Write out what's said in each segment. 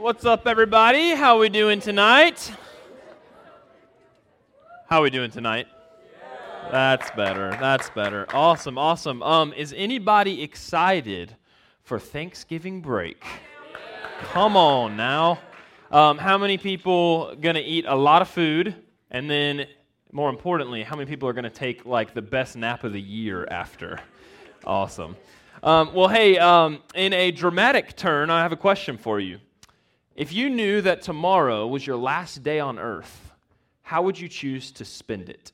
What's up, everybody? How we doing tonight? How we doing tonight? That's better. That's better. Awesome, awesome. Um, is anybody excited for Thanksgiving break? Come on now. Um, how many people gonna eat a lot of food, and then, more importantly, how many people are gonna take like the best nap of the year after? Awesome. Um, well, hey, um, in a dramatic turn, I have a question for you. If you knew that tomorrow was your last day on earth, how would you choose to spend it?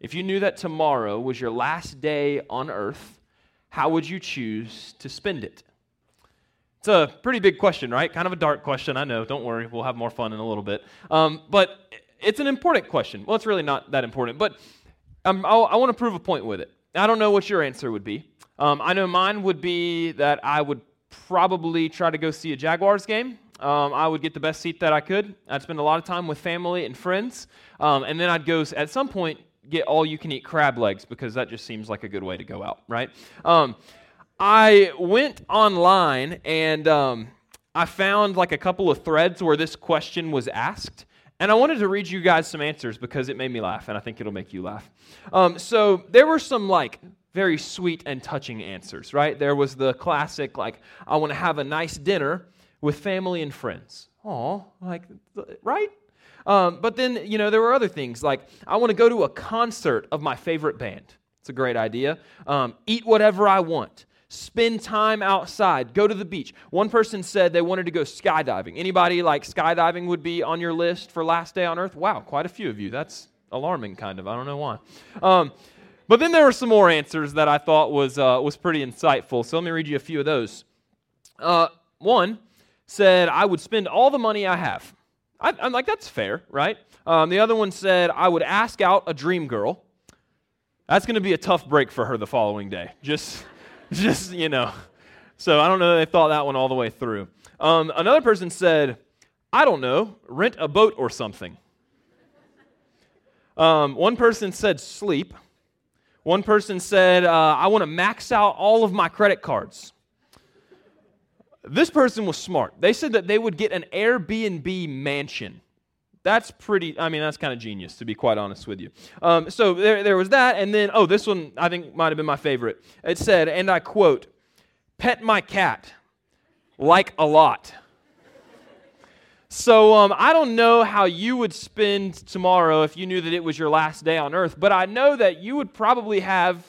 If you knew that tomorrow was your last day on earth, how would you choose to spend it? It's a pretty big question, right? Kind of a dark question, I know. Don't worry, we'll have more fun in a little bit. Um, but it's an important question. Well, it's really not that important, but um, i want to prove a point with it. I don't know what your answer would be. Um, I know mine would be that I would probably try to go see a Jaguars game. Um, I would get the best seat that I could. I'd spend a lot of time with family and friends. Um, and then I'd go, at some point, get all you can eat crab legs because that just seems like a good way to go out, right? Um, I went online and um, I found like a couple of threads where this question was asked. And I wanted to read you guys some answers because it made me laugh, and I think it'll make you laugh. Um, so there were some like very sweet and touching answers, right? There was the classic, like, I want to have a nice dinner with family and friends. Oh, like, right? Um, but then, you know, there were other things like, I want to go to a concert of my favorite band. It's a great idea. Um, eat whatever I want spend time outside go to the beach one person said they wanted to go skydiving anybody like skydiving would be on your list for last day on earth wow quite a few of you that's alarming kind of i don't know why um, but then there were some more answers that i thought was, uh, was pretty insightful so let me read you a few of those uh, one said i would spend all the money i have I, am like that's fair right um, the other one said i would ask out a dream girl that's going to be a tough break for her the following day just Just, you know. So I don't know they thought that one all the way through. Um, another person said, I don't know, rent a boat or something. Um, one person said sleep. One person said, uh, I want to max out all of my credit cards. This person was smart. They said that they would get an Airbnb mansion. That's pretty, I mean, that's kind of genius, to be quite honest with you. Um, so there, there was that. And then, oh, this one I think might have been my favorite. It said, and I quote, pet my cat like a lot. So um, I don't know how you would spend tomorrow if you knew that it was your last day on earth, but I know that you would probably have,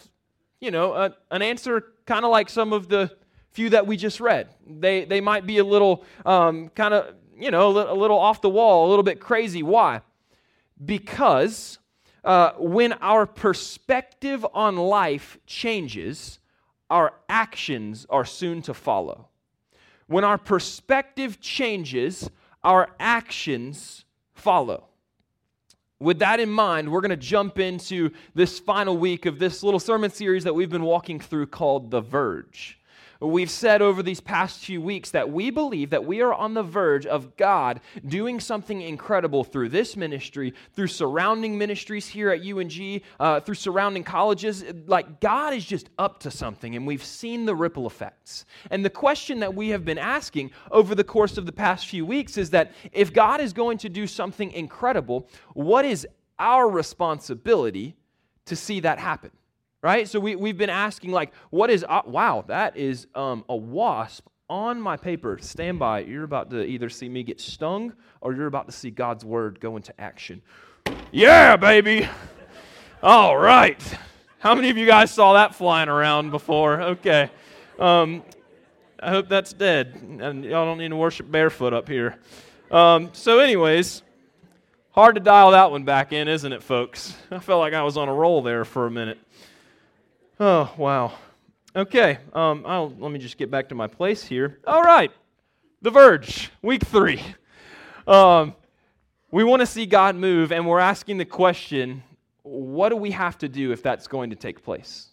you know, a, an answer kind of like some of the few that we just read. They, they might be a little um, kind of you know, a little off the wall, a little bit crazy. Why? Because uh, when our perspective on life changes, our actions are soon to follow. When our perspective changes, our actions follow. With that in mind, we're going to jump into this final week of this little sermon series that we've been walking through called The Verge. We've said over these past few weeks that we believe that we are on the verge of God doing something incredible through this ministry, through surrounding ministries here at UNG, uh, through surrounding colleges. Like God is just up to something, and we've seen the ripple effects. And the question that we have been asking over the course of the past few weeks is that if God is going to do something incredible, what is our responsibility to see that happen? Right? So we, we've been asking, like, what is, uh, wow, that is um, a wasp on my paper. Stand by. You're about to either see me get stung or you're about to see God's word go into action. Yeah, baby. All right. How many of you guys saw that flying around before? Okay. Um, I hope that's dead. And y'all don't need to worship barefoot up here. Um, so, anyways, hard to dial that one back in, isn't it, folks? I felt like I was on a roll there for a minute. Oh, wow. Okay, um, I'll, let me just get back to my place here. All right, The Verge, week three. Um, we want to see God move, and we're asking the question what do we have to do if that's going to take place?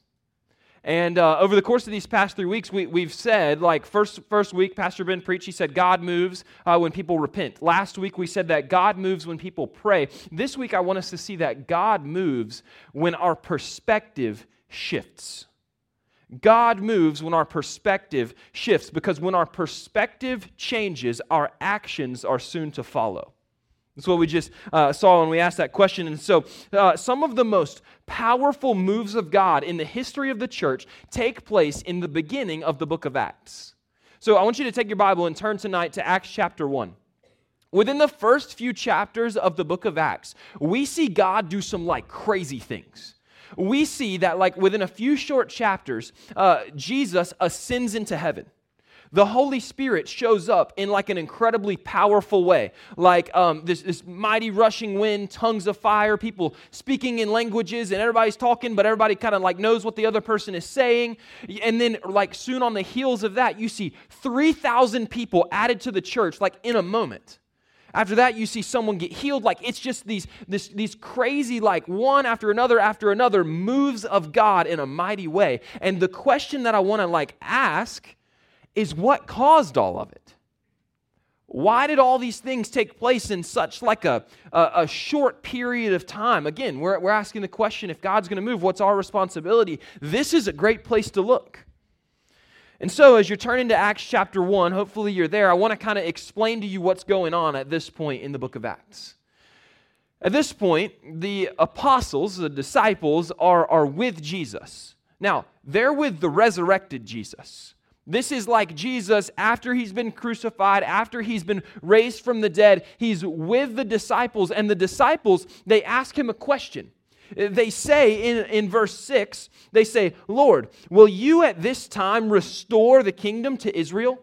And uh, over the course of these past three weeks, we, have said, like, first, first week, Pastor Ben preached, he said, God moves uh, when people repent. Last week, we said that God moves when people pray. This week, I want us to see that God moves when our perspective shifts. God moves when our perspective shifts because when our perspective changes, our actions are soon to follow. That's what we just uh, saw when we asked that question. And so, uh, some of the most powerful moves of God in the history of the church take place in the beginning of the book of Acts. So, I want you to take your Bible and turn tonight to Acts chapter 1. Within the first few chapters of the book of Acts, we see God do some like crazy things. We see that, like, within a few short chapters, uh, Jesus ascends into heaven the Holy Spirit shows up in like an incredibly powerful way, like um, this, this mighty rushing wind, tongues of fire, people speaking in languages, and everybody's talking, but everybody kind of like knows what the other person is saying. And then, like, soon on the heels of that, you see 3,000 people added to the church, like in a moment. After that, you see someone get healed. Like it's just these, this, these crazy, like one after another after another moves of God in a mighty way. And the question that I want to like ask is what caused all of it? Why did all these things take place in such like a, a, a short period of time? Again, we're, we're asking the question if God's going to move, what's our responsibility? This is a great place to look. And so, as you're turning to Acts chapter 1, hopefully you're there, I want to kind of explain to you what's going on at this point in the book of Acts. At this point, the apostles, the disciples, are, are with Jesus. Now, they're with the resurrected Jesus. This is like Jesus after he's been crucified, after he's been raised from the dead. He's with the disciples, and the disciples, they ask him a question. They say in, in verse 6, they say, Lord, will you at this time restore the kingdom to Israel?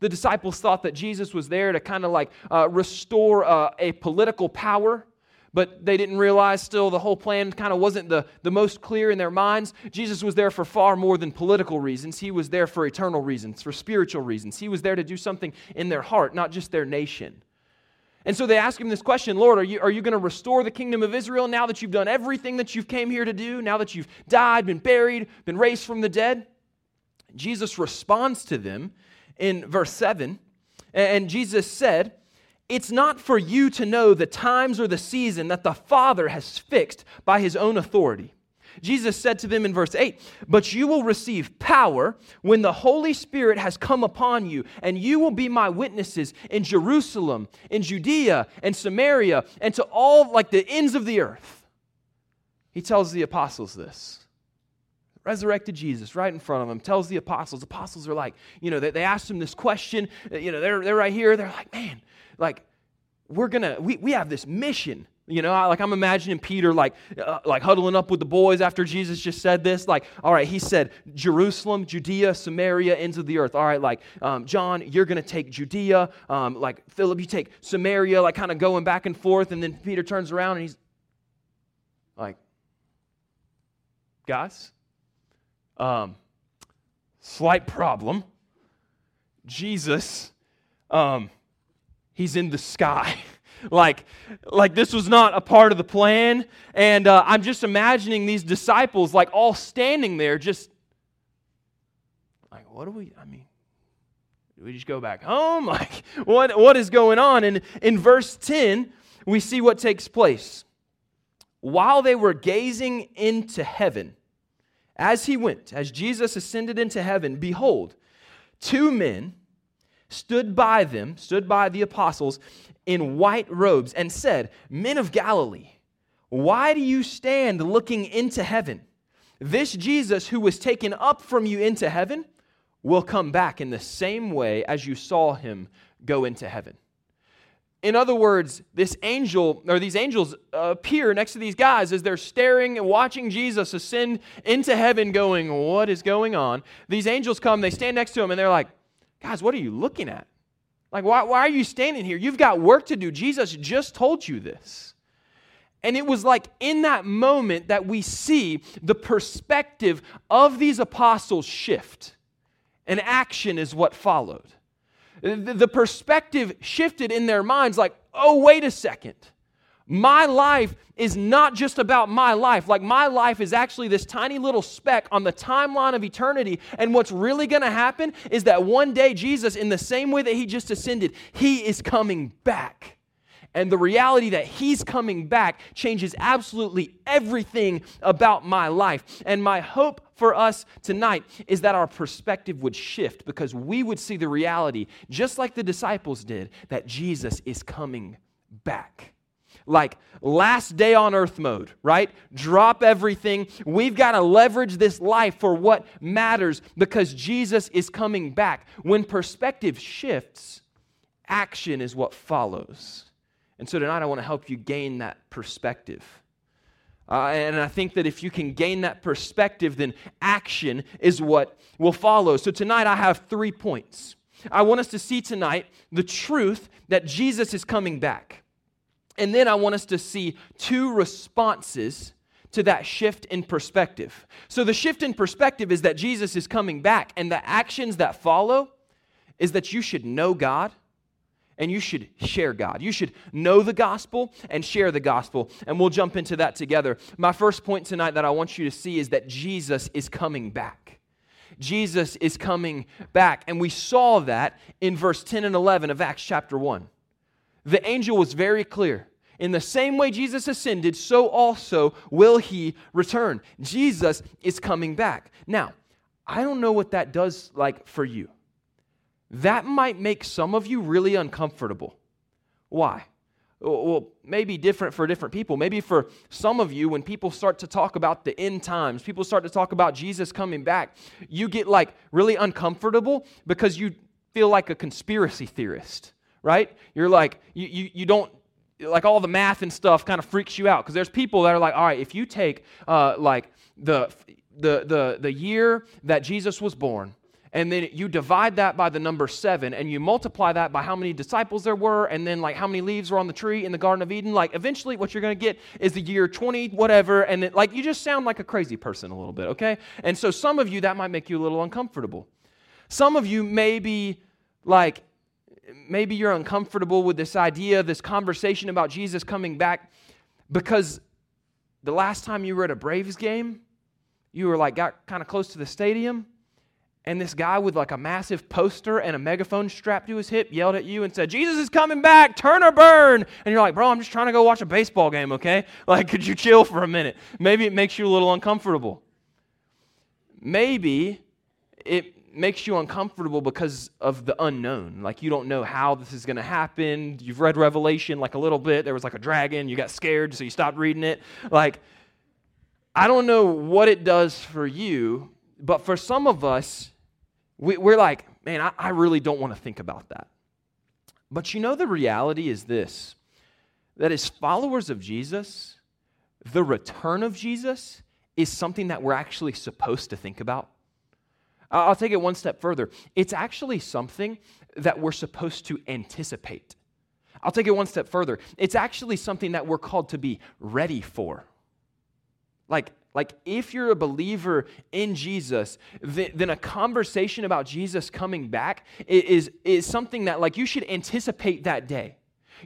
The disciples thought that Jesus was there to kind of like uh, restore uh, a political power but they didn't realize still the whole plan kind of wasn't the, the most clear in their minds. Jesus was there for far more than political reasons. He was there for eternal reasons, for spiritual reasons. He was there to do something in their heart, not just their nation. And so they ask him this question Lord, are you, are you going to restore the kingdom of Israel now that you've done everything that you've came here to do, now that you've died, been buried, been raised from the dead? Jesus responds to them in verse 7. And Jesus said, it's not for you to know the times or the season that the Father has fixed by his own authority. Jesus said to them in verse 8, But you will receive power when the Holy Spirit has come upon you, and you will be my witnesses in Jerusalem, in Judea, and Samaria, and to all like the ends of the earth. He tells the apostles this. Resurrected Jesus right in front of them tells the apostles. Apostles are like, you know, they, they asked him this question. You know, they're, they're right here. They're like, man, like we're gonna we, we have this mission you know like i'm imagining peter like uh, like huddling up with the boys after jesus just said this. Like all right he said jerusalem judea samaria ends of the earth. All right like um, john you're gonna take judea. Um, like philip you take samaria like kind of going back and forth and then peter turns around and he's like guys um, slight problem. Jesus um, he's in the sky. like, like this was not a part of the plan. And uh, I'm just imagining these disciples, like all standing there, just like, what do we, I mean, do we just go back home? Like, what, what is going on? And in verse 10, we see what takes place. While they were gazing into heaven, as he went, as Jesus ascended into heaven, behold, two men stood by them, stood by the apostles in white robes, and said, Men of Galilee, why do you stand looking into heaven? This Jesus who was taken up from you into heaven will come back in the same way as you saw him go into heaven. In other words, this angel or these angels uh, appear next to these guys as they're staring and watching Jesus ascend into heaven, going, What is going on? These angels come, they stand next to him, and they're like, Guys, what are you looking at? Like, why, why are you standing here? You've got work to do. Jesus just told you this. And it was like in that moment that we see the perspective of these apostles shift. And action is what followed. The perspective shifted in their minds like, oh, wait a second. My life is not just about my life. Like, my life is actually this tiny little speck on the timeline of eternity. And what's really going to happen is that one day, Jesus, in the same way that he just ascended, he is coming back. And the reality that he's coming back changes absolutely everything about my life. And my hope for us tonight is that our perspective would shift because we would see the reality, just like the disciples did, that Jesus is coming back. Like last day on earth mode, right? Drop everything. We've got to leverage this life for what matters because Jesus is coming back. When perspective shifts, action is what follows. And so tonight I want to help you gain that perspective. Uh, and I think that if you can gain that perspective, then action is what will follow. So tonight I have three points. I want us to see tonight the truth that Jesus is coming back. And then I want us to see two responses to that shift in perspective. So the shift in perspective is that Jesus is coming back, and the actions that follow is that you should know God and you should share God. You should know the gospel and share the gospel. And we'll jump into that together. My first point tonight that I want you to see is that Jesus is coming back. Jesus is coming back. And we saw that in verse 10 and 11 of Acts chapter 1. The angel was very clear. In the same way Jesus ascended, so also will he return. Jesus is coming back. Now, I don't know what that does like for you that might make some of you really uncomfortable. Why? Well, maybe different for different people. Maybe for some of you, when people start to talk about the end times, people start to talk about Jesus coming back, you get like really uncomfortable because you feel like a conspiracy theorist, right? You're like, you, you, you don't, like all the math and stuff kind of freaks you out because there's people that are like, all right, if you take uh, like the, the, the, the year that Jesus was born, and then you divide that by the number seven and you multiply that by how many disciples there were and then like how many leaves were on the tree in the garden of eden like eventually what you're going to get is the year 20 whatever and then like you just sound like a crazy person a little bit okay and so some of you that might make you a little uncomfortable some of you may be like maybe you're uncomfortable with this idea this conversation about jesus coming back because the last time you were at a braves game you were like got kind of close to the stadium and this guy with like a massive poster and a megaphone strapped to his hip yelled at you and said, Jesus is coming back, turn or burn. And you're like, bro, I'm just trying to go watch a baseball game, okay? Like, could you chill for a minute? Maybe it makes you a little uncomfortable. Maybe it makes you uncomfortable because of the unknown. Like, you don't know how this is going to happen. You've read Revelation like a little bit. There was like a dragon. You got scared, so you stopped reading it. Like, I don't know what it does for you, but for some of us, we, are like, man, I, I really don't want to think about that. But you know, the reality is this that as followers of Jesus, the return of Jesus is something that we're actually supposed to think about. I'll take it one step further. It's actually something that we're supposed to anticipate. I'll take it one step further. It's actually something that we're called to be ready for. Like, like, if you're a believer in Jesus, then a conversation about Jesus coming back is, is something that, like, you should anticipate that day.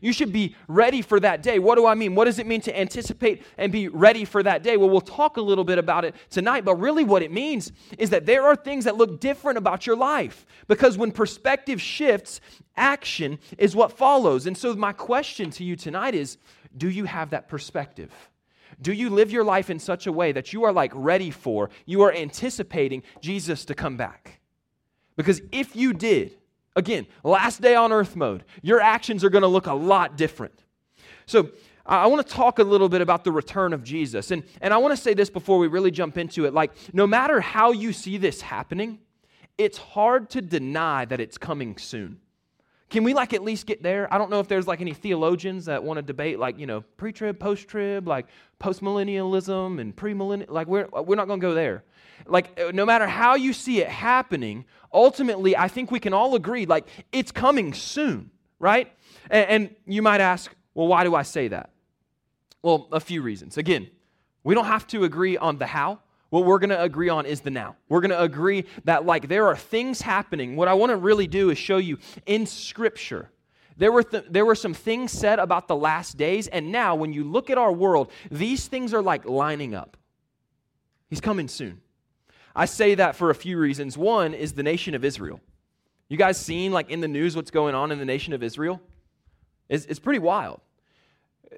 You should be ready for that day. What do I mean? What does it mean to anticipate and be ready for that day? Well, we'll talk a little bit about it tonight, but really what it means is that there are things that look different about your life because when perspective shifts, action is what follows. And so, my question to you tonight is do you have that perspective? Do you live your life in such a way that you are like ready for, you are anticipating Jesus to come back? Because if you did, again, last day on earth mode, your actions are going to look a lot different. So, I want to talk a little bit about the return of Jesus. And, and I want to say this before we really jump into it. Like, no matter how you see this happening, it's hard to deny that it's coming soon. Can we like at least get there? I don't know if there's like any theologians that want to debate like, you know, pre-trib, post-trib, like post-millennialism and pre-millennial like we're we're not going to go there. Like uh, no matter how you see it happening, ultimately I think we can all agree like it's coming soon, right? And, and you might ask, well, why do I say that? Well, a few reasons. Again, we don't have to agree on the how. What we're going to agree on is the now. We're going to agree that, like, there are things happening. What I want to really do is show you in Scripture. There were, th- there were some things said about the last days, and now when you look at our world, these things are like lining up. He's coming soon. I say that for a few reasons. One is the nation of Israel. You guys seen, like, in the news what's going on in the nation of Israel? It's, it's pretty wild.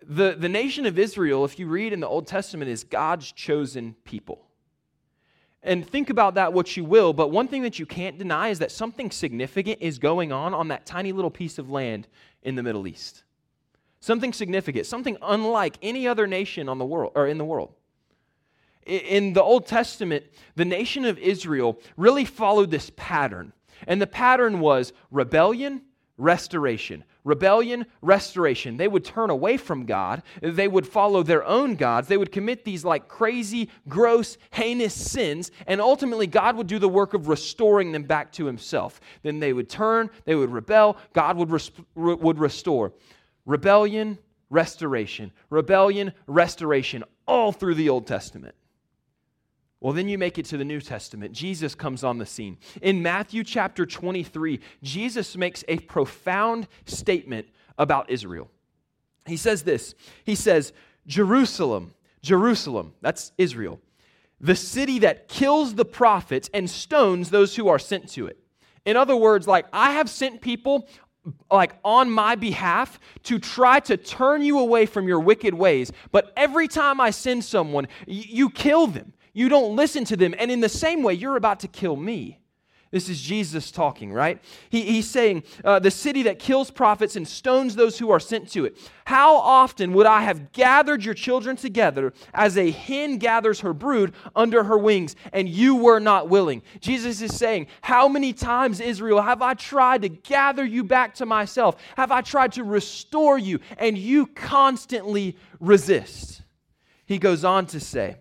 The, the nation of Israel, if you read in the Old Testament, is God's chosen people. And think about that what you will, but one thing that you can't deny is that something significant is going on on that tiny little piece of land in the Middle East. Something significant, something unlike any other nation on the world or in the world. In the Old Testament, the nation of Israel really followed this pattern. And the pattern was rebellion, restoration. Rebellion, restoration. They would turn away from God. They would follow their own gods. They would commit these like crazy, gross, heinous sins. And ultimately, God would do the work of restoring them back to Himself. Then they would turn, they would rebel, God would, res- would restore. Rebellion, restoration. Rebellion, restoration. All through the Old Testament. Well, then you make it to the New Testament. Jesus comes on the scene. In Matthew chapter 23, Jesus makes a profound statement about Israel. He says this He says, Jerusalem, Jerusalem, that's Israel, the city that kills the prophets and stones those who are sent to it. In other words, like, I have sent people like on my behalf to try to turn you away from your wicked ways but every time i send someone you kill them you don't listen to them. And in the same way, you're about to kill me. This is Jesus talking, right? He, he's saying, uh, The city that kills prophets and stones those who are sent to it. How often would I have gathered your children together as a hen gathers her brood under her wings, and you were not willing? Jesus is saying, How many times, Israel, have I tried to gather you back to myself? Have I tried to restore you, and you constantly resist? He goes on to say,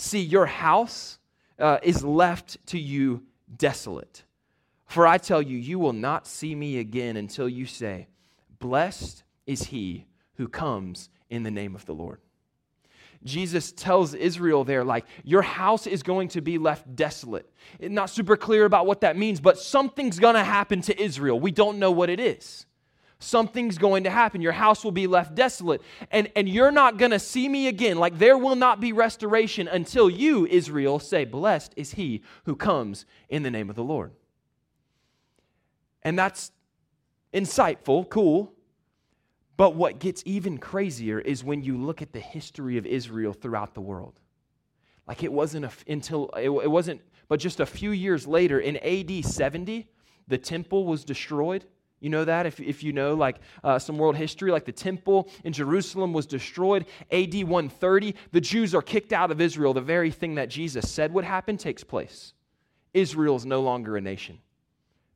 See, your house uh, is left to you desolate. For I tell you, you will not see me again until you say, Blessed is he who comes in the name of the Lord. Jesus tells Israel there, like, your house is going to be left desolate. Not super clear about what that means, but something's going to happen to Israel. We don't know what it is something's going to happen. Your house will be left desolate, and, and you're not going to see me again. Like there will not be restoration until you, Israel, say, Blessed is he who comes in the name of the Lord. And that's insightful, cool. But what gets even crazier is when you look at the history of Israel throughout the world. Like it wasn't a, until, it, it wasn't, but just a few years later in AD 70, the temple was destroyed you know that if, if you know like uh, some world history, like the temple in Jerusalem was destroyed. AD 130, the Jews are kicked out of Israel. The very thing that Jesus said would happen takes place. Israel is no longer a nation.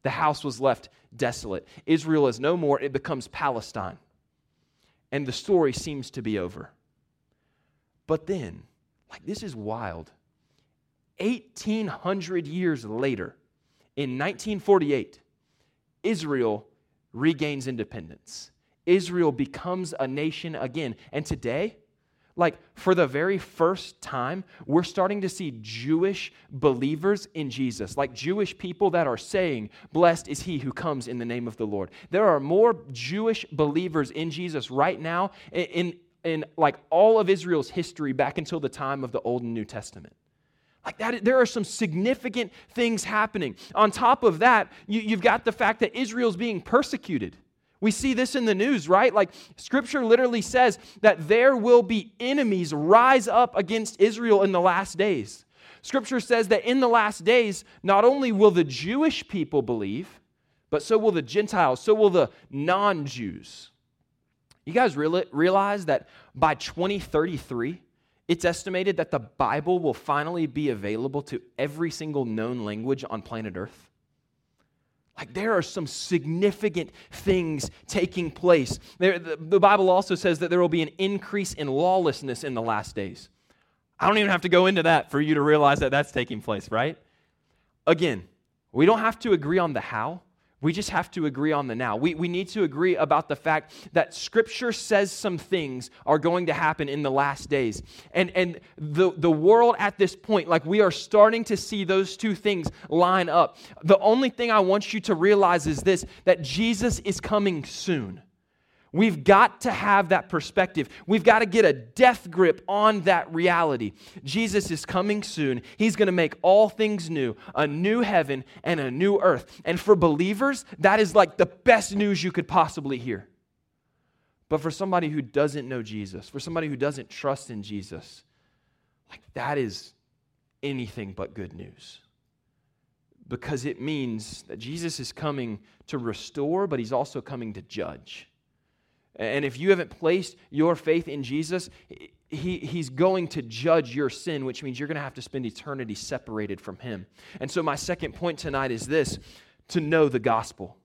The house was left desolate. Israel is no more, it becomes Palestine. And the story seems to be over. But then, like this is wild. 1800 years later, in 1948, Israel regains independence. Israel becomes a nation again. And today, like for the very first time, we're starting to see Jewish believers in Jesus, like Jewish people that are saying, Blessed is he who comes in the name of the Lord. There are more Jewish believers in Jesus right now in, in, in like all of Israel's history back until the time of the Old and New Testament. Like that, there are some significant things happening. On top of that, you, you've got the fact that Israel's being persecuted. We see this in the news, right? Like scripture literally says that there will be enemies rise up against Israel in the last days. Scripture says that in the last days, not only will the Jewish people believe, but so will the Gentiles, so will the non Jews. You guys realize that by 2033, it's estimated that the Bible will finally be available to every single known language on planet Earth. Like, there are some significant things taking place. There, the, the Bible also says that there will be an increase in lawlessness in the last days. I don't even have to go into that for you to realize that that's taking place, right? Again, we don't have to agree on the how, we just have to agree on the now. We, we need to agree about the fact that Scripture says some things are going to happen in the last days. And, and the, the world at this point, like we are starting to see those two things line up. The only thing I want you to realize is this that Jesus is coming soon. We've got to have that perspective. We've got to get a death grip on that reality. Jesus is coming soon. He's going to make all things new, a new heaven and a new earth. And for believers, that is like the best news you could possibly hear. But for somebody who doesn't know Jesus, for somebody who doesn't trust in Jesus, like that is anything but good news. Because it means that Jesus is coming to restore, but he's also coming to judge. And if you haven't placed your faith in Jesus, he, he's going to judge your sin, which means you're going to have to spend eternity separated from him. And so, my second point tonight is this to know the gospel.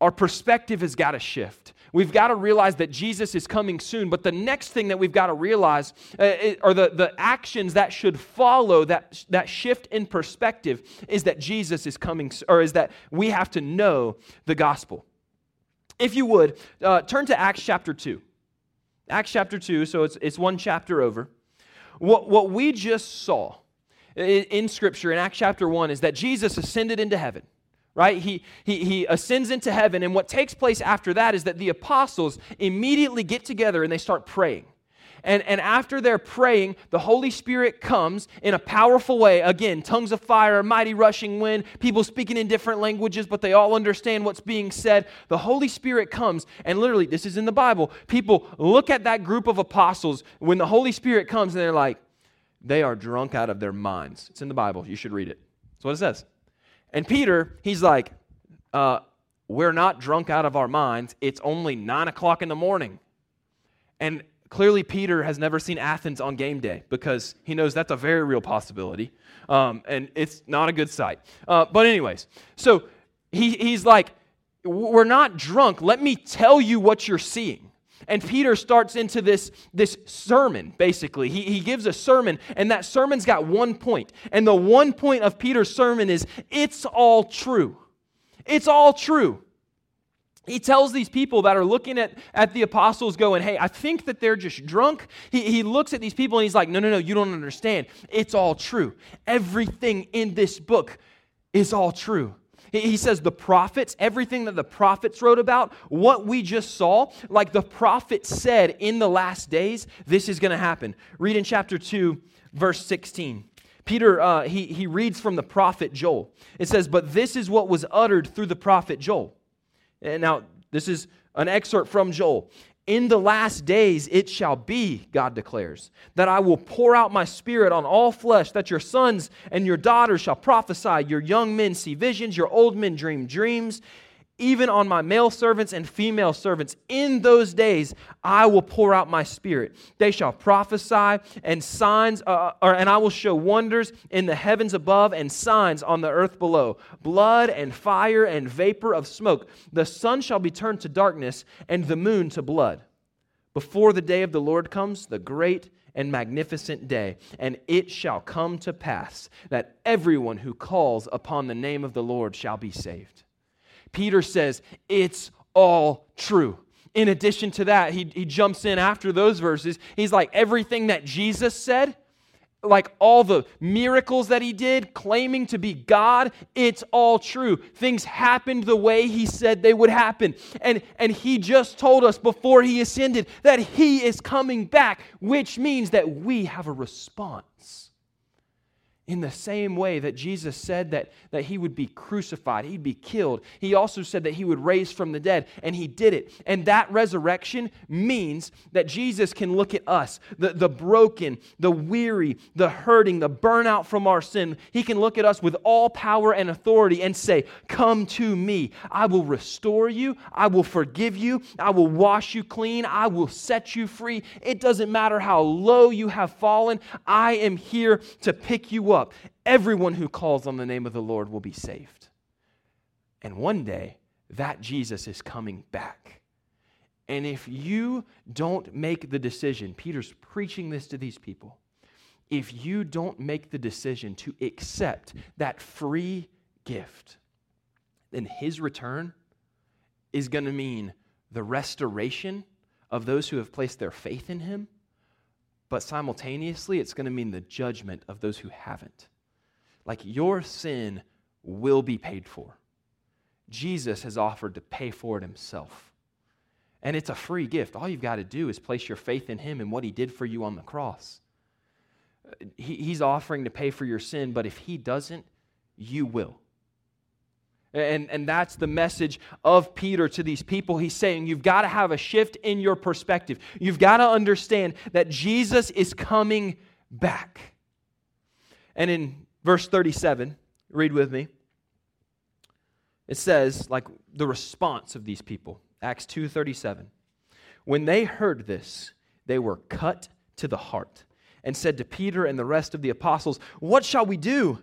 Our perspective has got to shift. We've got to realize that Jesus is coming soon. But the next thing that we've got to realize uh, are the, the actions that should follow that, that shift in perspective is that Jesus is coming, or is that we have to know the gospel. If you would, uh, turn to Acts chapter 2. Acts chapter 2, so it's, it's one chapter over. What, what we just saw in, in Scripture in Acts chapter 1 is that Jesus ascended into heaven right? He, he, he ascends into heaven, and what takes place after that is that the apostles immediately get together and they start praying. And, and after they're praying, the Holy Spirit comes in a powerful way. Again, tongues of fire, a mighty rushing wind, people speaking in different languages, but they all understand what's being said. The Holy Spirit comes, and literally, this is in the Bible. People look at that group of apostles when the Holy Spirit comes, and they're like, they are drunk out of their minds. It's in the Bible. You should read it. That's what it says. And Peter, he's like, uh, We're not drunk out of our minds. It's only nine o'clock in the morning. And clearly, Peter has never seen Athens on game day because he knows that's a very real possibility. Um, and it's not a good sight. Uh, but, anyways, so he, he's like, We're not drunk. Let me tell you what you're seeing. And Peter starts into this, this sermon, basically. He, he gives a sermon, and that sermon's got one point. And the one point of Peter's sermon is it's all true. It's all true. He tells these people that are looking at, at the apostles, going, Hey, I think that they're just drunk. He, he looks at these people and he's like, No, no, no, you don't understand. It's all true. Everything in this book is all true. He says the prophets, everything that the prophets wrote about, what we just saw, like the prophet said in the last days, this is going to happen. Read in chapter 2, verse 16. Peter, uh, he, he reads from the prophet Joel. It says, But this is what was uttered through the prophet Joel. And now, this is an excerpt from Joel. In the last days it shall be, God declares, that I will pour out my spirit on all flesh, that your sons and your daughters shall prophesy, your young men see visions, your old men dream dreams even on my male servants and female servants. In those days, I will pour out my spirit. They shall prophesy, and signs, uh, or, and I will show wonders in the heavens above and signs on the earth below blood and fire and vapor of smoke. The sun shall be turned to darkness, and the moon to blood. Before the day of the Lord comes, the great and magnificent day. And it shall come to pass that everyone who calls upon the name of the Lord shall be saved. Peter says, It's all true. In addition to that, he, he jumps in after those verses. He's like, Everything that Jesus said, like all the miracles that he did, claiming to be God, it's all true. Things happened the way he said they would happen. And, and he just told us before he ascended that he is coming back, which means that we have a response in the same way that Jesus said that, that he would be crucified, he'd be killed, he also said that he would raise from the dead, and he did it. And that resurrection means that Jesus can look at us, the, the broken, the weary, the hurting, the burnout from our sin. He can look at us with all power and authority and say, Come to me. I will restore you. I will forgive you. I will wash you clean. I will set you free. It doesn't matter how low you have fallen. I am here to pick you up up, everyone who calls on the name of the Lord will be saved. And one day, that Jesus is coming back. And if you don't make the decision, Peter's preaching this to these people, if you don't make the decision to accept that free gift, then his return is going to mean the restoration of those who have placed their faith in him but simultaneously, it's going to mean the judgment of those who haven't. Like your sin will be paid for. Jesus has offered to pay for it himself. And it's a free gift. All you've got to do is place your faith in him and what he did for you on the cross. He, he's offering to pay for your sin, but if he doesn't, you will. And, and that's the message of Peter to these people. He's saying you've got to have a shift in your perspective. You've got to understand that Jesus is coming back. And in verse 37, read with me. It says, like the response of these people, Acts 2:37. When they heard this, they were cut to the heart and said to Peter and the rest of the apostles, What shall we do?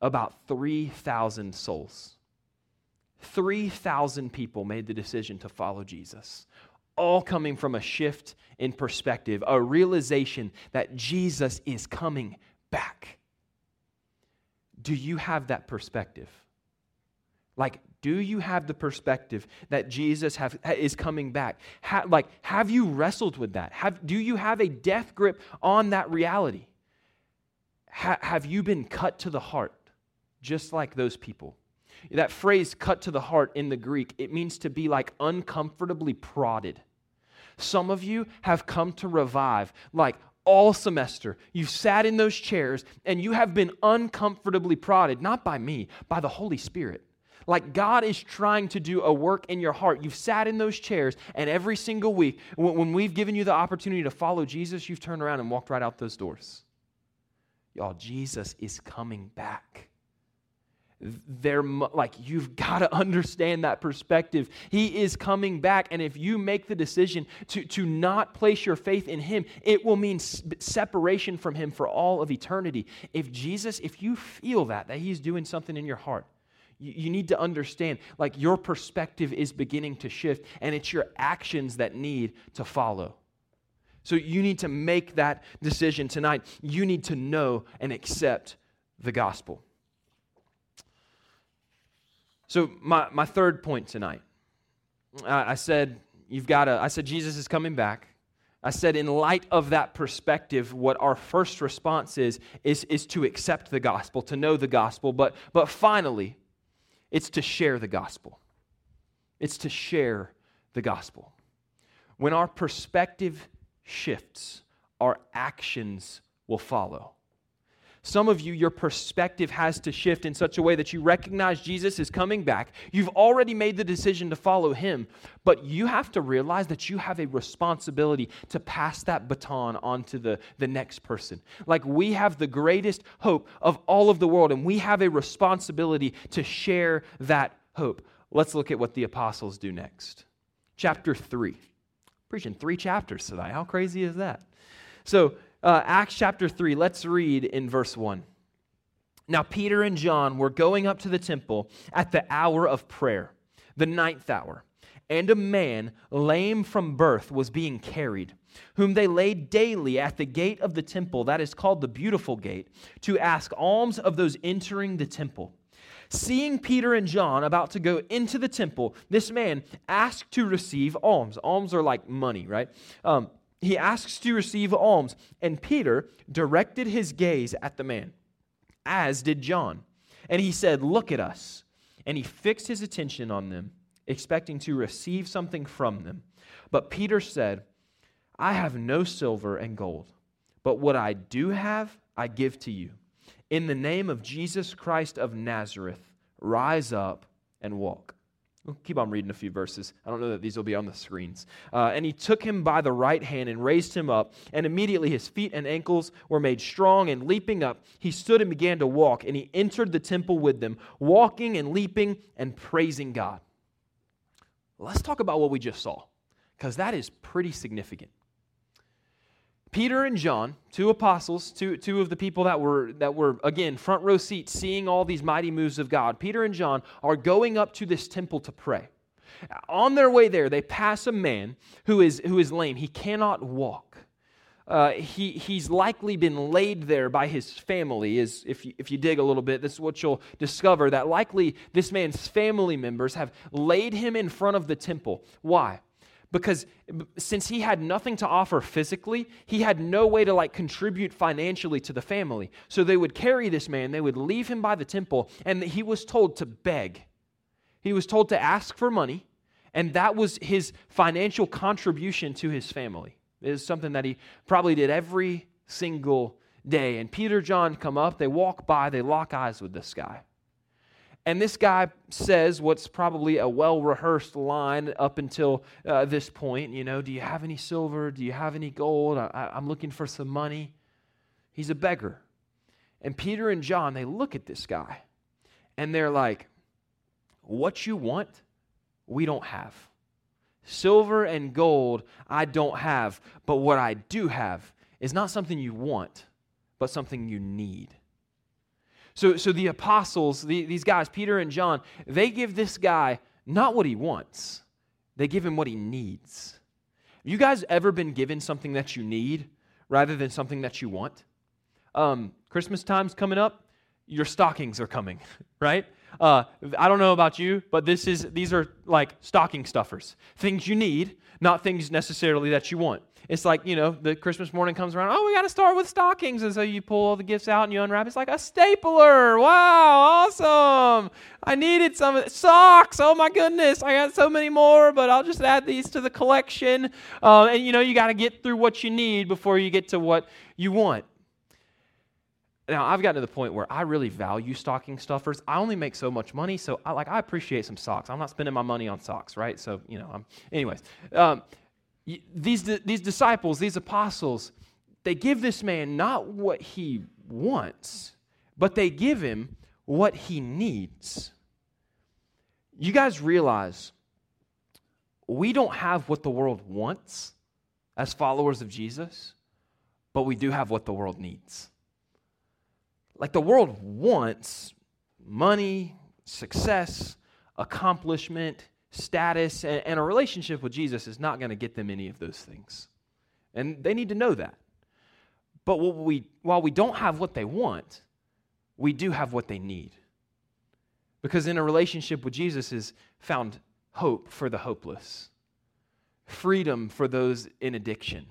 about 3,000 souls. 3,000 people made the decision to follow Jesus, all coming from a shift in perspective, a realization that Jesus is coming back. Do you have that perspective? Like, do you have the perspective that Jesus have, is coming back? Ha, like, have you wrestled with that? Have, do you have a death grip on that reality? Ha, have you been cut to the heart? Just like those people. That phrase, cut to the heart in the Greek, it means to be like uncomfortably prodded. Some of you have come to revive like all semester. You've sat in those chairs and you have been uncomfortably prodded, not by me, by the Holy Spirit. Like God is trying to do a work in your heart. You've sat in those chairs, and every single week, when we've given you the opportunity to follow Jesus, you've turned around and walked right out those doors. Y'all, Jesus is coming back they're like you've got to understand that perspective. He is coming back and if you make the decision to, to not place your faith in him it will mean separation from him for all of eternity. If jesus if you feel that that he's doing something in your heart you, you need to understand like your perspective is beginning to shift and it's your actions that need to follow. So you need to make that decision tonight. You need to know and accept the gospel so, my, my third point tonight I said, you've got to, I said, Jesus is coming back. I said, in light of that perspective, what our first response is, is, is to accept the gospel, to know the gospel. But, but finally, it's to share the gospel. It's to share the gospel. When our perspective shifts, our actions will follow. Some of you, your perspective has to shift in such a way that you recognize Jesus is coming back. You've already made the decision to follow him, but you have to realize that you have a responsibility to pass that baton on to the, the next person. Like we have the greatest hope of all of the world, and we have a responsibility to share that hope. Let's look at what the apostles do next. Chapter 3. Preaching three chapters today. How crazy is that? So, uh, Acts chapter 3, let's read in verse 1. Now, Peter and John were going up to the temple at the hour of prayer, the ninth hour, and a man lame from birth was being carried, whom they laid daily at the gate of the temple, that is called the Beautiful Gate, to ask alms of those entering the temple. Seeing Peter and John about to go into the temple, this man asked to receive alms. Alms are like money, right? Um, he asks to receive alms, and Peter directed his gaze at the man, as did John. And he said, Look at us. And he fixed his attention on them, expecting to receive something from them. But Peter said, I have no silver and gold, but what I do have, I give to you. In the name of Jesus Christ of Nazareth, rise up and walk. We'll keep on reading a few verses. I don't know that these will be on the screens. Uh, and he took him by the right hand and raised him up, and immediately his feet and ankles were made strong, and leaping up, he stood and began to walk, and he entered the temple with them, walking and leaping and praising God. Let's talk about what we just saw, because that is pretty significant. Peter and John, two apostles, two, two of the people that were, that were, again, front row seats, seeing all these mighty moves of God, Peter and John are going up to this temple to pray. On their way there, they pass a man who is, who is lame. He cannot walk. uh, he, he's likely been laid there by his family. Is if you, if you dig a little bit, this is what you'll discover that likely this man's family members have laid him in front of the temple. Why? Because since he had nothing to offer physically, he had no way to like contribute financially to the family. So they would carry this man, they would leave him by the temple, and he was told to beg. He was told to ask for money, and that was his financial contribution to his family. It is something that he probably did every single day. And Peter, John come up, they walk by, they lock eyes with this guy. And this guy says what's probably a well rehearsed line up until uh, this point. You know, do you have any silver? Do you have any gold? I, I'm looking for some money. He's a beggar. And Peter and John, they look at this guy and they're like, What you want, we don't have. Silver and gold I don't have, but what I do have is not something you want, but something you need. So, so the apostles, the, these guys, Peter and John, they give this guy not what he wants, they give him what he needs. Have You guys ever been given something that you need rather than something that you want? Um, Christmas time's coming up, your stockings are coming, right? Uh, I don't know about you, but this is these are like stocking stuffers, things you need, not things necessarily that you want. It's like you know the Christmas morning comes around. Oh, we got to start with stockings, and so you pull all the gifts out and you unwrap. It's like a stapler. Wow, awesome! I needed some socks. Oh my goodness, I got so many more, but I'll just add these to the collection. Uh, and you know you got to get through what you need before you get to what you want. Now, I've gotten to the point where I really value stocking stuffers. I only make so much money, so I like I appreciate some socks. I'm not spending my money on socks, right? So, you know, I'm, anyways, um, these, these disciples, these apostles, they give this man not what he wants, but they give him what he needs. You guys realize we don't have what the world wants as followers of Jesus, but we do have what the world needs. Like the world wants money, success, accomplishment, status, and, and a relationship with Jesus is not going to get them any of those things. And they need to know that. But we, while we don't have what they want, we do have what they need. Because in a relationship with Jesus is found hope for the hopeless, freedom for those in addiction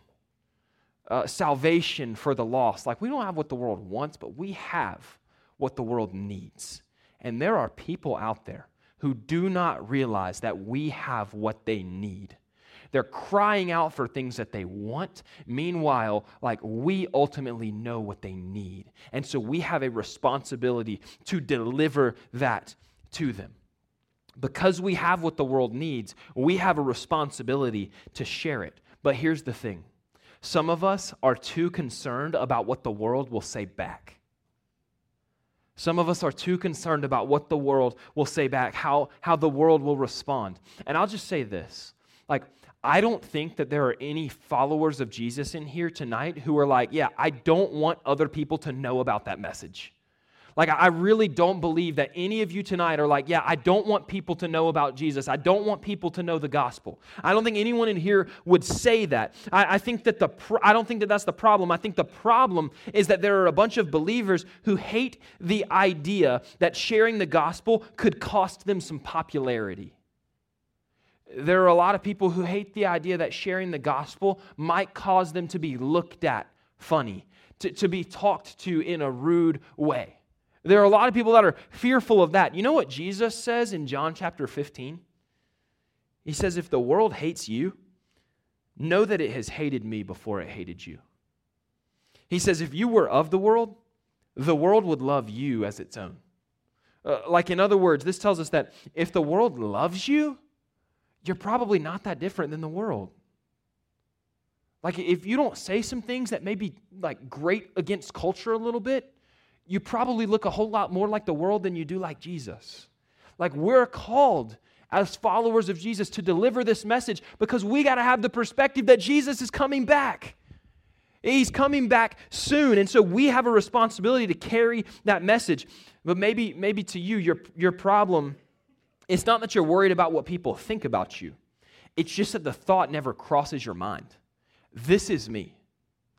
uh, salvation for the lost. Like, we don't have what the world wants, but we have what the world needs. And there are people out there who do not realize that we have what they need. They're crying out for things that they want. Meanwhile, like we ultimately know what they need. And so we have a responsibility to deliver that to them. Because we have what the world needs, we have a responsibility to share it. But here's the thing some of us are too concerned about what the world will say back. Some of us are too concerned about what the world will say back, how, how the world will respond. And I'll just say this like, I don't think that there are any followers of Jesus in here tonight who are like, yeah, I don't want other people to know about that message. Like, I really don't believe that any of you tonight are like, yeah, I don't want people to know about Jesus. I don't want people to know the gospel. I don't think anyone in here would say that. I, I think that the, I don't think that that's the problem. I think the problem is that there are a bunch of believers who hate the idea that sharing the gospel could cost them some popularity. There are a lot of people who hate the idea that sharing the gospel might cause them to be looked at funny, to, to be talked to in a rude way. There are a lot of people that are fearful of that. You know what Jesus says in John chapter 15? He says, If the world hates you, know that it has hated me before it hated you. He says, If you were of the world, the world would love you as its own. Uh, like, in other words, this tells us that if the world loves you, you're probably not that different than the world. Like, if you don't say some things that may be like grate against culture a little bit, you probably look a whole lot more like the world than you do like Jesus. Like we're called as followers of Jesus to deliver this message because we got to have the perspective that Jesus is coming back. He's coming back soon. And so we have a responsibility to carry that message. But maybe, maybe to you, your, your problem, it's not that you're worried about what people think about you. It's just that the thought never crosses your mind. This is me.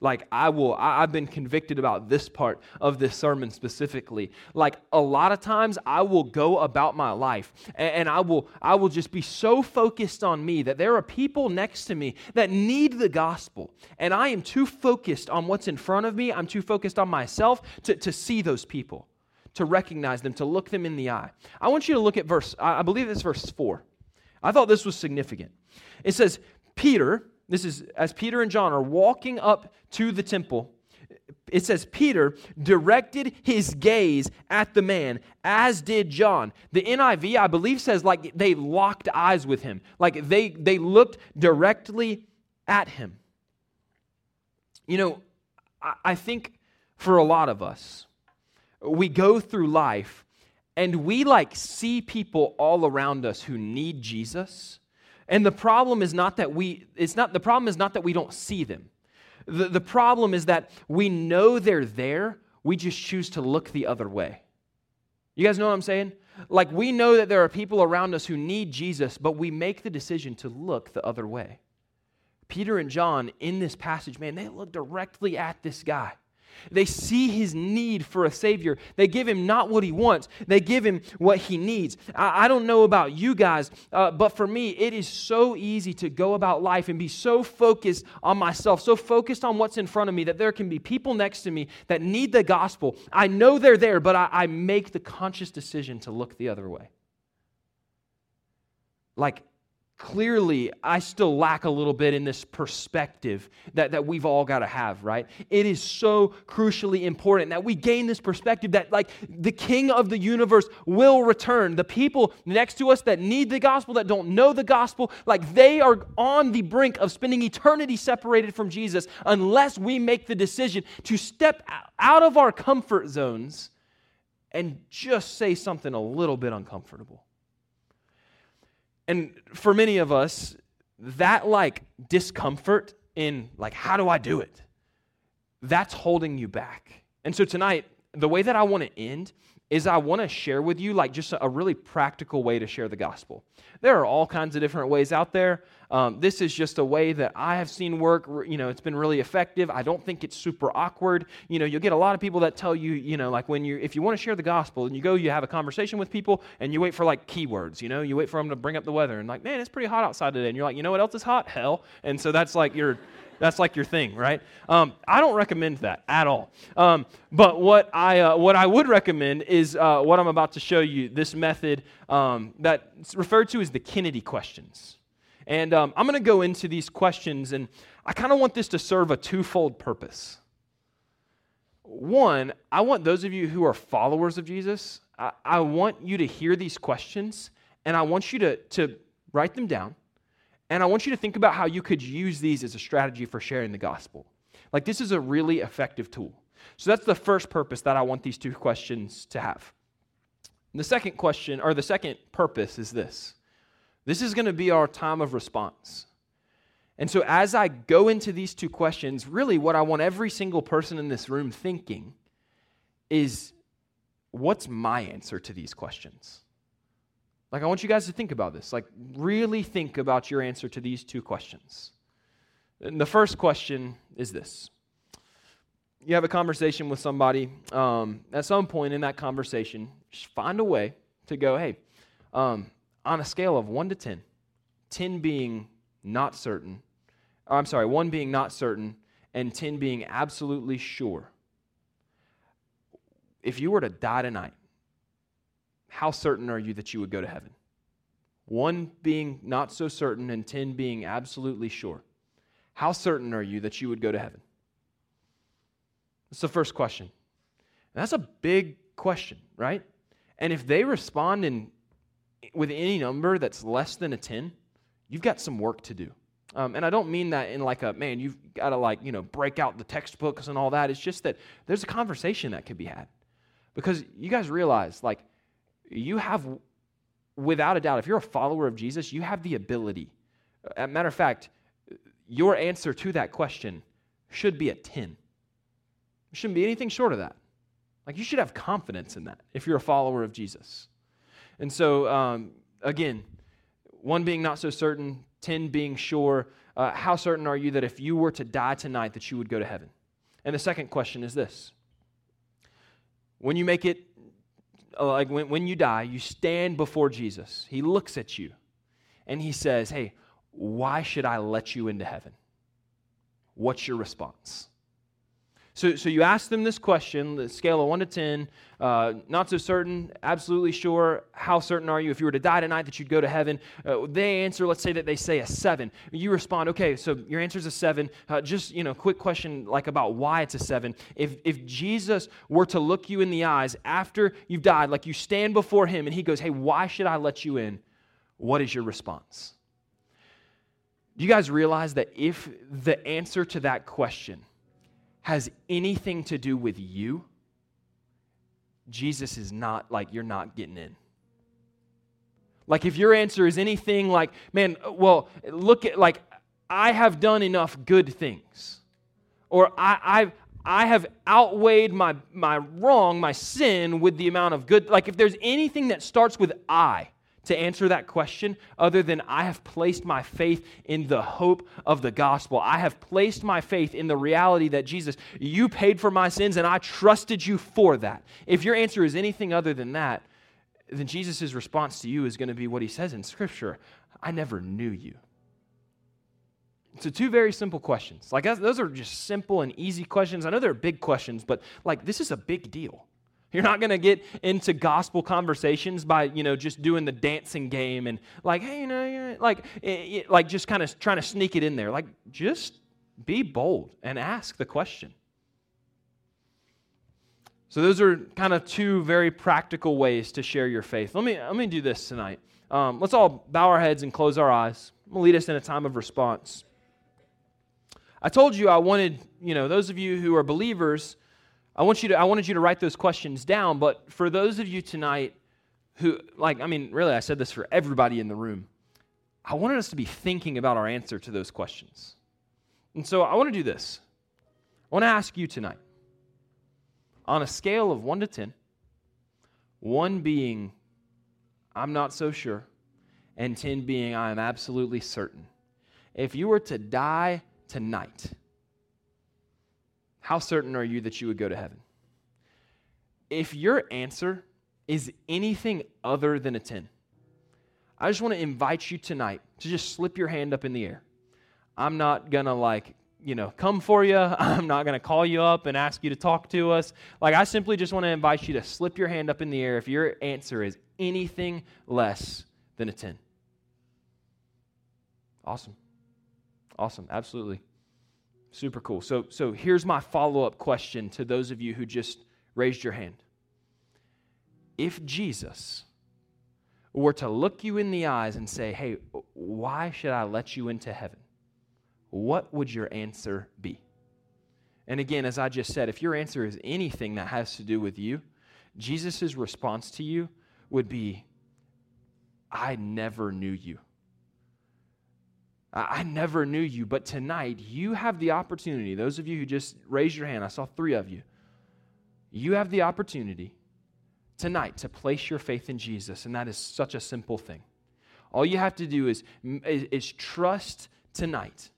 Like, I will, I, have been convicted about this part of this sermon specifically. Like, a lot of times I will go about my life and, and, I will, I will just be so focused on me that there are people next to me that need the gospel. And I am too focused on what's in front of me. I'm too focused on myself to, to see those people, to recognize them, to look them in the eye. I want you to look at verse, I believe it's verse four. I thought this was significant. It says, Peter, this is as Peter and John are walking up to the temple. It says Peter directed his gaze at the man, as did John. The NIV, I believe, says like they locked eyes with him, like they, they looked directly at him. You know, I, I think for a lot of us, we go through life and we like see people all around us who need Jesus and the problem is not that we, it's not, the problem is not that we don't see them. The, the problem is that we know they're there, we just choose to look the other way. You guys know what I'm saying? Like we know that there are people around us who need Jesus, but we make the decision to look the other way. Peter and John in this passage, man, they look directly at this guy. They see his need for a Savior. They give him not what he wants, they give him what he needs. I, I don't know about you guys, uh, but for me, it is so easy to go about life and be so focused on myself, so focused on what's in front of me that there can be people next to me that need the gospel. I know they're there, but I, I make the conscious decision to look the other way. Like, clearly I still lack a little bit in this perspective that, that we've all got to have, right? It is so crucially important that we gain this perspective that, like, the king of the universe will return. The people next to us that need the gospel, that don't know the gospel, like, they are on the brink of spending eternity separated from Jesus unless we make the decision to step out of our comfort zones and just say something a little bit uncomfortable. And for many of us, that like discomfort in like, how do I do it? That's holding you back. And so tonight, the way that I want to end is I want to share with you like just a really practical way to share the gospel. There are all kinds of different ways out there. Um, this is just a way that I have seen work. You know, it's been really effective. I don't think it's super awkward. You know, you'll get a lot of people that tell you, you know, like when you if you want to share the gospel and you go, you have a conversation with people and you wait for like keywords. You know, you wait for them to bring up the weather and like, man, it's pretty hot outside today. And you're like, you know what else is hot? Hell. And so that's like your that's like your thing, right? Um, I don't recommend that at all. Um, but what I, uh, what I would recommend is uh, what I'm about to show you this method um, that's referred to as the Kennedy questions. And um, I'm going to go into these questions, and I kind of want this to serve a twofold purpose. One, I want those of you who are followers of Jesus, I, I want you to hear these questions, and I want you to, to write them down and I want you to think about how you could use these as a strategy for sharing the gospel. Like, this is a really effective tool. So, that's the first purpose that I want these two questions to have. And the second question, or the second purpose, is this this is going to be our time of response. And so, as I go into these two questions, really what I want every single person in this room thinking is what's my answer to these questions? Like, I want you guys to think about this. Like, really think about your answer to these two questions. And the first question is this You have a conversation with somebody. Um, at some point in that conversation, find a way to go, hey, um, on a scale of 1 to 10, 10 being not certain, I'm sorry, 1 being not certain, and 10 being absolutely sure. If you were to die tonight, how certain are you that you would go to heaven? One being not so certain, and 10 being absolutely sure. How certain are you that you would go to heaven? That's the first question. And that's a big question, right? And if they respond in, with any number that's less than a 10, you've got some work to do. Um, and I don't mean that in like a, man, you've got to like, you know, break out the textbooks and all that. It's just that there's a conversation that could be had. Because you guys realize, like, you have, without a doubt, if you're a follower of Jesus, you have the ability. As a matter of fact, your answer to that question should be a 10. It shouldn't be anything short of that. Like, you should have confidence in that if you're a follower of Jesus. And so, um, again, one being not so certain, 10 being sure, uh, how certain are you that if you were to die tonight that you would go to heaven? And the second question is this. When you make it, Uh, like when, when you die, you stand before Jesus. He looks at you and he says, Hey, why should I let you into heaven? What's your response? So, so you ask them this question, the scale of 1 to 10, uh, not so certain, absolutely sure. How certain are you if you were to die tonight that you'd go to heaven? Uh, they answer, let's say that they say a 7. You respond, okay, so your answer is a 7. Uh, just, you know, quick question like about why it's a 7. If, if Jesus were to look you in the eyes after you've died, like you stand before him and he goes, hey, why should I let you in? What is your response? Do you guys realize that if the answer to that question has anything to do with you, Jesus is not like you're not getting in. Like if your answer is anything like, man, well, look at like I have done enough good things, or I, I've I have outweighed my my wrong, my sin with the amount of good. Like if there's anything that starts with I, to answer that question other than I have placed my faith in the hope of the gospel. I have placed my faith in the reality that Jesus, you paid for my sins and I trusted you for that. If your answer is anything other than that, then Jesus' response to you is going to be what he says in Scripture I never knew you. So, two very simple questions. Like, those are just simple and easy questions. I know they're big questions, but like, this is a big deal. You're not going to get into gospel conversations by, you know, just doing the dancing game and like, hey, you know, like, like just kind of trying to sneak it in there. Like, just be bold and ask the question. So those are kind of two very practical ways to share your faith. Let me let me do this tonight. Um, let's all bow our heads and close our eyes. I'm gonna lead us in a time of response. I told you I wanted, you know, those of you who are believers I want you to I wanted you to write those questions down, but for those of you tonight who like I mean really I said this for everybody in the room. I wanted us to be thinking about our answer to those questions. And so I want to do this. I want to ask you tonight on a scale of 1 to 10, 1 being I'm not so sure and 10 being I am absolutely certain. If you were to die tonight, how certain are you that you would go to heaven? If your answer is anything other than a 10, I just want to invite you tonight to just slip your hand up in the air. I'm not going to like, you know, come for you. I'm not going to call you up and ask you to talk to us. Like, I simply just want to invite you to slip your hand up in the air if your answer is anything less than a 10. Awesome. Awesome. Absolutely. Super cool. So, so here's my follow up question to those of you who just raised your hand. If Jesus were to look you in the eyes and say, hey, why should I let you into heaven? What would your answer be? And again, as I just said, if your answer is anything that has to do with you, Jesus' response to you would be, I never knew you. I never knew you, but tonight you have the opportunity. Those of you who just raised your hand, I saw three of you. You have the opportunity tonight to place your faith in Jesus, and that is such a simple thing. All you have to do is, is, is trust tonight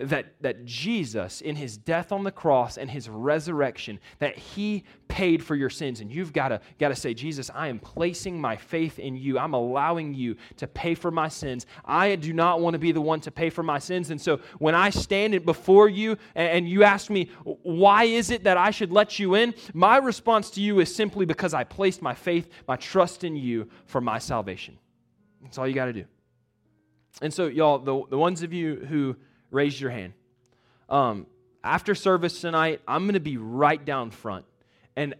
that, that Jesus, in his death on the cross and his resurrection, that he paid for your sins. And you've got to, got to say, Jesus, I am placing my faith in you. I'm allowing you to pay for my sins. I do not want to be the one to pay for my sins. And so when I stand before you and you ask me, why is it that I should let you in? My response to you is simply because I placed my faith, my trust in you for my salvation. That's all you got to do. And so, y'all, the, the ones of you who raise your hand. Um, after service tonight, I'm going to be right down front. And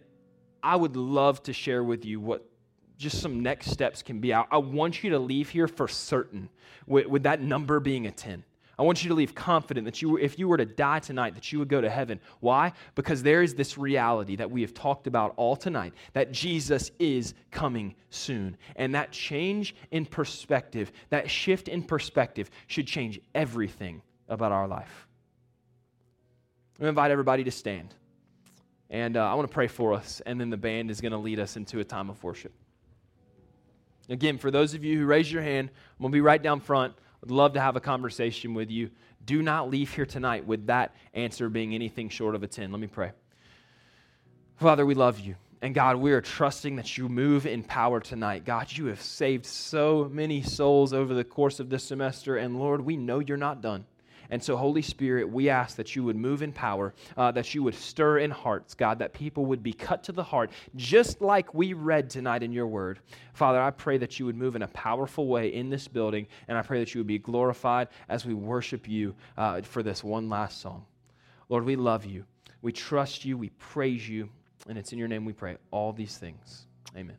I would love to share with you what just some next steps can be. I, I want you to leave here for certain with, with that number being a 10. I want you to leave confident that you, if you were to die tonight, that you would go to heaven. Why? Because there is this reality that we have talked about all tonight that Jesus is coming soon. And that change in perspective, that shift in perspective, should change everything about our life. To invite everybody to stand. And uh, I want to pray for us, and then the band is going to lead us into a time of worship. Again, for those of you who raise your hand, I'm going to be right down front. Would love to have a conversation with you. Do not leave here tonight with that answer being anything short of a 10. Let me pray. Father, we love you. And God, we are trusting that you move in power tonight. God, you have saved so many souls over the course of this semester. And Lord, we know you're not done. And so, Holy Spirit, we ask that you would move in power, uh, that you would stir in hearts, God, that people would be cut to the heart, just like we read tonight in your word. Father, I pray that you would move in a powerful way in this building, and I pray that you would be glorified as we worship you uh, for this one last song. Lord, we love you. We trust you. We praise you. And it's in your name we pray all these things. Amen.